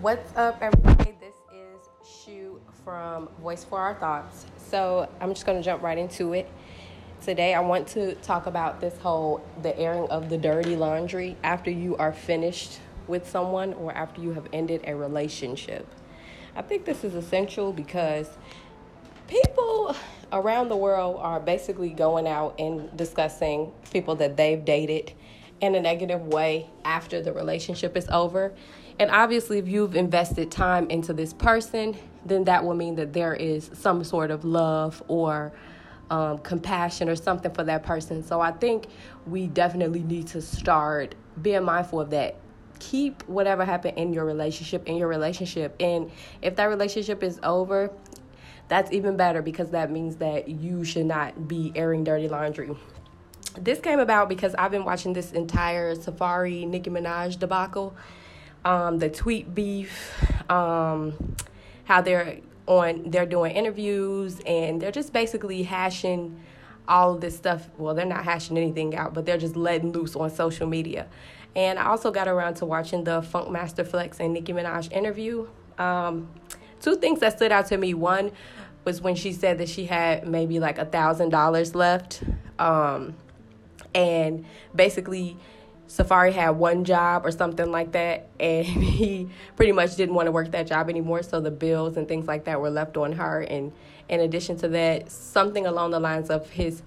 What's up, everybody? This is Shu from Voice for Our Thoughts. So I'm just going to jump right into it. Today, I want to talk about this whole the airing of the dirty laundry after you are finished with someone or after you have ended a relationship. I think this is essential because people around the world are basically going out and discussing people that they've dated in a negative way after the relationship is over. And obviously, if you've invested time into this person, then that will mean that there is some sort of love or um, compassion or something for that person. So I think we definitely need to start being mindful of that. Keep whatever happened in your relationship in your relationship. And if that relationship is over, that's even better because that means that you should not be airing dirty laundry. This came about because I've been watching this entire Safaree Nicki Minaj debacle um, the tweet beef, um, how they're on they're doing interviews and they're just basically hashing all of this stuff. Well, they're not hashing anything out, but they're just letting loose on social media. And I also got around to watching the Funkmaster Flex and Nicki Minaj interview. Um, two things that stood out to me. One was when she said that she had maybe like a thousand dollars left, um, and basically Safaree had one job or something like that, and he pretty much didn't want to work that job anymore. So the bills and things like that were left on her. And in addition to that, something along the lines of his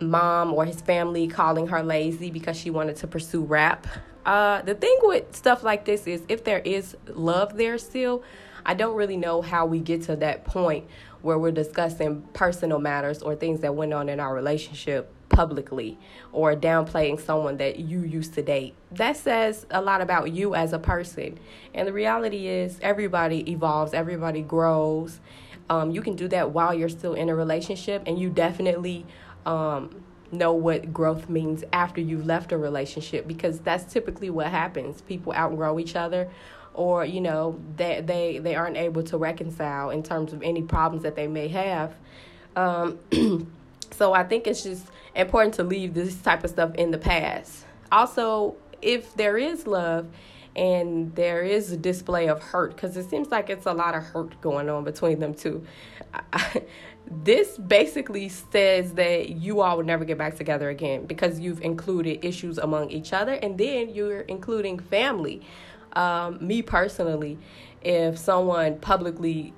mom or his family calling her lazy because she wanted to pursue rap. Uh, the thing with stuff like this is if there is love there still, I don't really know how we get to that point where we're discussing personal matters or things that went on in our relationship publicly or downplaying someone that you used to date. That says a lot about you as a person. And the reality is, everybody evolves, everybody grows. Um, you can do that while you're still in a relationship, and you definitely um, know what growth means after you've left a relationship because that's typically what happens. People outgrow each other or you know they they they aren't able to reconcile in terms of any problems that they may have um, so i think it's just important to leave this type of stuff in the past. Also, if there is love and there is a display of hurt, because it seems like it's a lot of hurt going on between them two. this basically says that you all will never get back together again because you've included issues among each other and then you're including family. Um, me personally, if someone publicly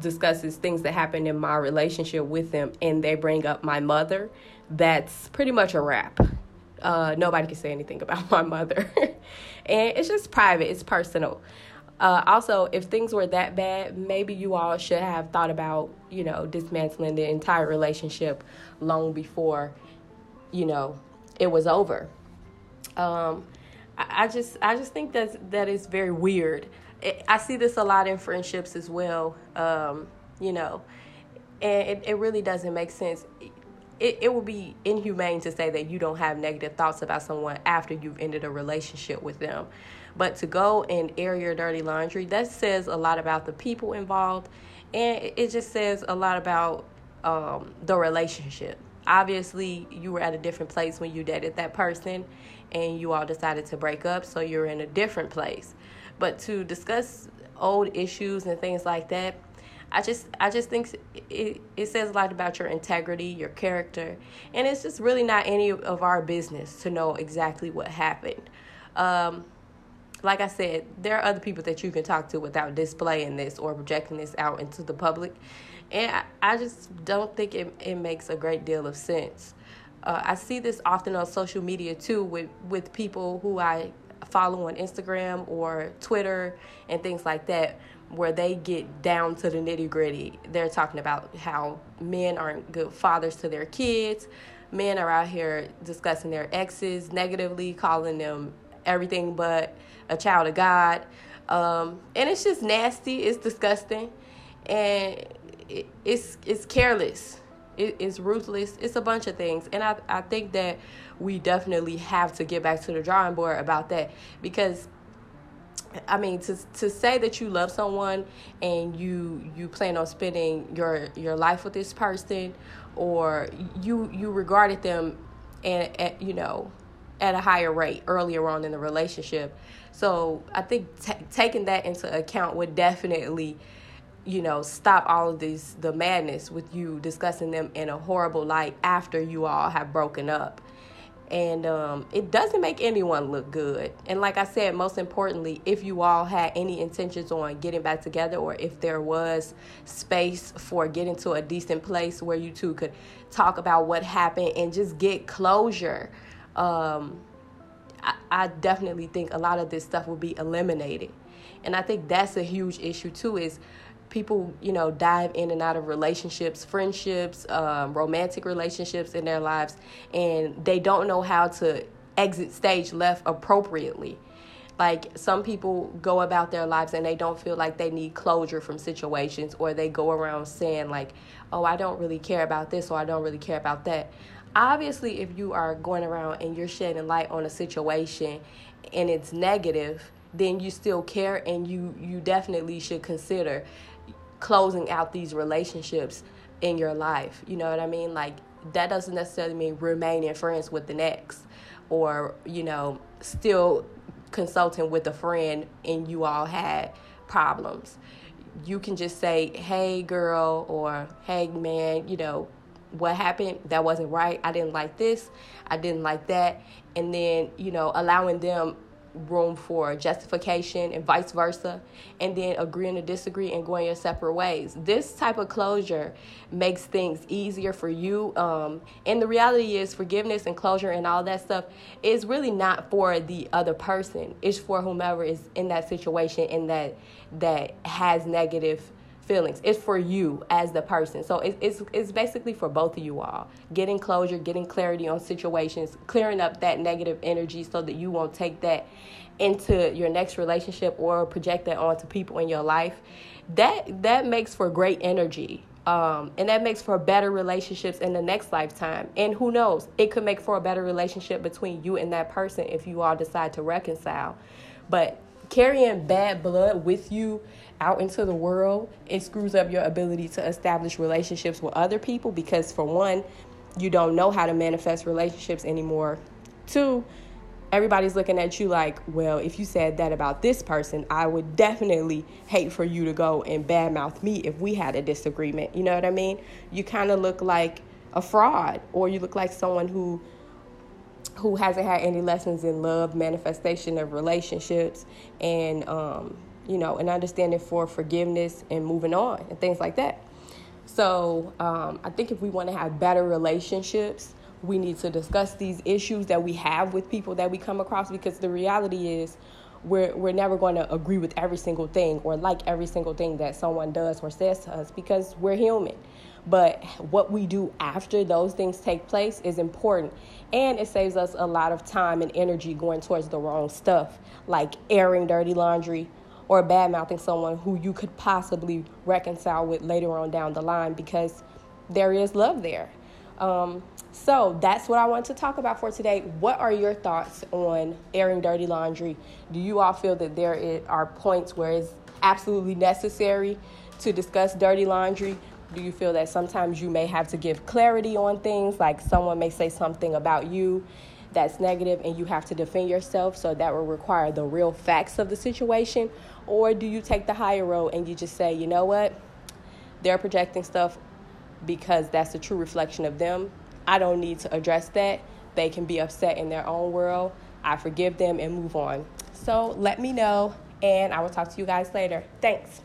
discusses things that happened in my relationship with them and they bring up my mother, that's pretty much a wrap. Uh, nobody can say anything about my mother. and it's just private, it's personal. Uh, also, if things were that bad, maybe you all should have thought about, you know, dismantling the entire relationship long before, you know, it was over. Um, I, I just, I just think that that is very weird. I see this a lot in friendships as well. Um, you know, and it, it really doesn't make sense it, it would be inhumane to say that you don't have negative thoughts about someone after you've ended a relationship with them. But to go and air your dirty laundry, that says a lot about the people involved. And it just says a lot about um, the relationship. Obviously, you were at a different place when you dated that person and you all decided to break up, so you're in a different place. But to discuss old issues and things like that, I just I just think it, it says a lot about your integrity, your character, and it's just really not any of our business to know exactly what happened. Um, like I said, there are other people that you can talk to without displaying this or projecting this out into the public. And I, I just don't think it, it makes a great deal of sense. Uh, I see this often on social media too with, with people who I follow on Instagram or Twitter and things like that where they get down to the nitty gritty. They're talking about how men aren't good fathers to their kids. Men are out here discussing their exes negatively, calling them everything but a child of God. Um, and it's just nasty. It's disgusting, and it, it's it's careless. It, it's ruthless. It's a bunch of things, and I I think that we definitely have to get back to the drawing board about that because I mean, to to say that you love someone and you you plan on spending your your life with this person, or you you regarded them, and, and you know, at a higher rate earlier on in the relationship. So I think t- taking that into account would definitely, you know, stop all of this the madness with you discussing them in a horrible light after you all have broken up. And um, it doesn't make anyone look good. And like I said, most importantly, if you all had any intentions on getting back together, or if there was space for getting to a decent place where you two could talk about what happened and just get closure. Um, I, I definitely think a lot of this stuff will be eliminated. And I think that's a huge issue too is people, you know, dive in and out of relationships, friendships, um, romantic relationships in their lives, and they don't know how to exit stage left appropriately. Like some people go about their lives and they don't feel like they need closure from situations, or they go around saying, like, oh, I don't really care about this, or I don't really care about that obviously if you are going around and you're shedding light on a situation and it's negative then you still care and you you definitely should consider closing out these relationships in your life you know what i mean? Like that doesn't necessarily mean remaining friends with the next or you know still consulting with a friend and you all had problems. You can just say hey girl or hey man you know what happened? That wasn't right. I didn't like this. I didn't like that. And then you know allowing them room for justification and vice versa and then agreeing to disagree and going your separate ways. This type of closure makes things easier for you um, and the reality is forgiveness and closure and all that stuff is really not for the other person. It's for whomever is in that situation and that that has negative feelings. It's for you as the person. So it's, it's, it's basically for both of you all. Getting closure, getting clarity on situations, clearing up that negative energy so that you won't take that into your next relationship or project that onto people in your life. That that makes for great energy. Um, and that makes for better relationships in the next lifetime. And who knows, it could make for a better relationship between you and that person if you all decide to reconcile. But carrying bad blood with you out into the world, it screws up your ability to establish relationships with other people because, for one, you don't know how to manifest relationships anymore. Two, everybody's looking at you like, well, if you said that about this person, I would definitely hate for you to go and badmouth me if we had a disagreement. You know what I mean? You kind of look like a fraud, or you look like someone who who hasn't had any lessons in love, manifestation of relationships, and um, you know, an understanding for forgiveness and moving on and things like that. So um, I think if we want to have better relationships, we need to discuss these issues that we have with people that we come across because the reality is we're, we're never going to agree with every single thing or like every single thing that someone does or says to us because we're human. But what we do after those things take place is important. And it saves us a lot of time and energy going towards the wrong stuff, like airing dirty laundry, or bad mouthing someone who you could possibly reconcile with later on down the line because there is love there. Um, so that's what I want to talk about for today. What are your thoughts on airing dirty laundry? Do you all feel that there are points where it's absolutely necessary to discuss dirty laundry? Do you feel that sometimes you may have to give clarity on things, like someone may say something about you that's negative and you have to defend yourself, so that will require the real facts of the situation? Or do you take the higher road and you just say, you know what? They're projecting stuff because that's a true reflection of them. I don't need to address that. They can be upset in their own world. I forgive them and move on. So let me know, and I will talk to you guys later. Thanks.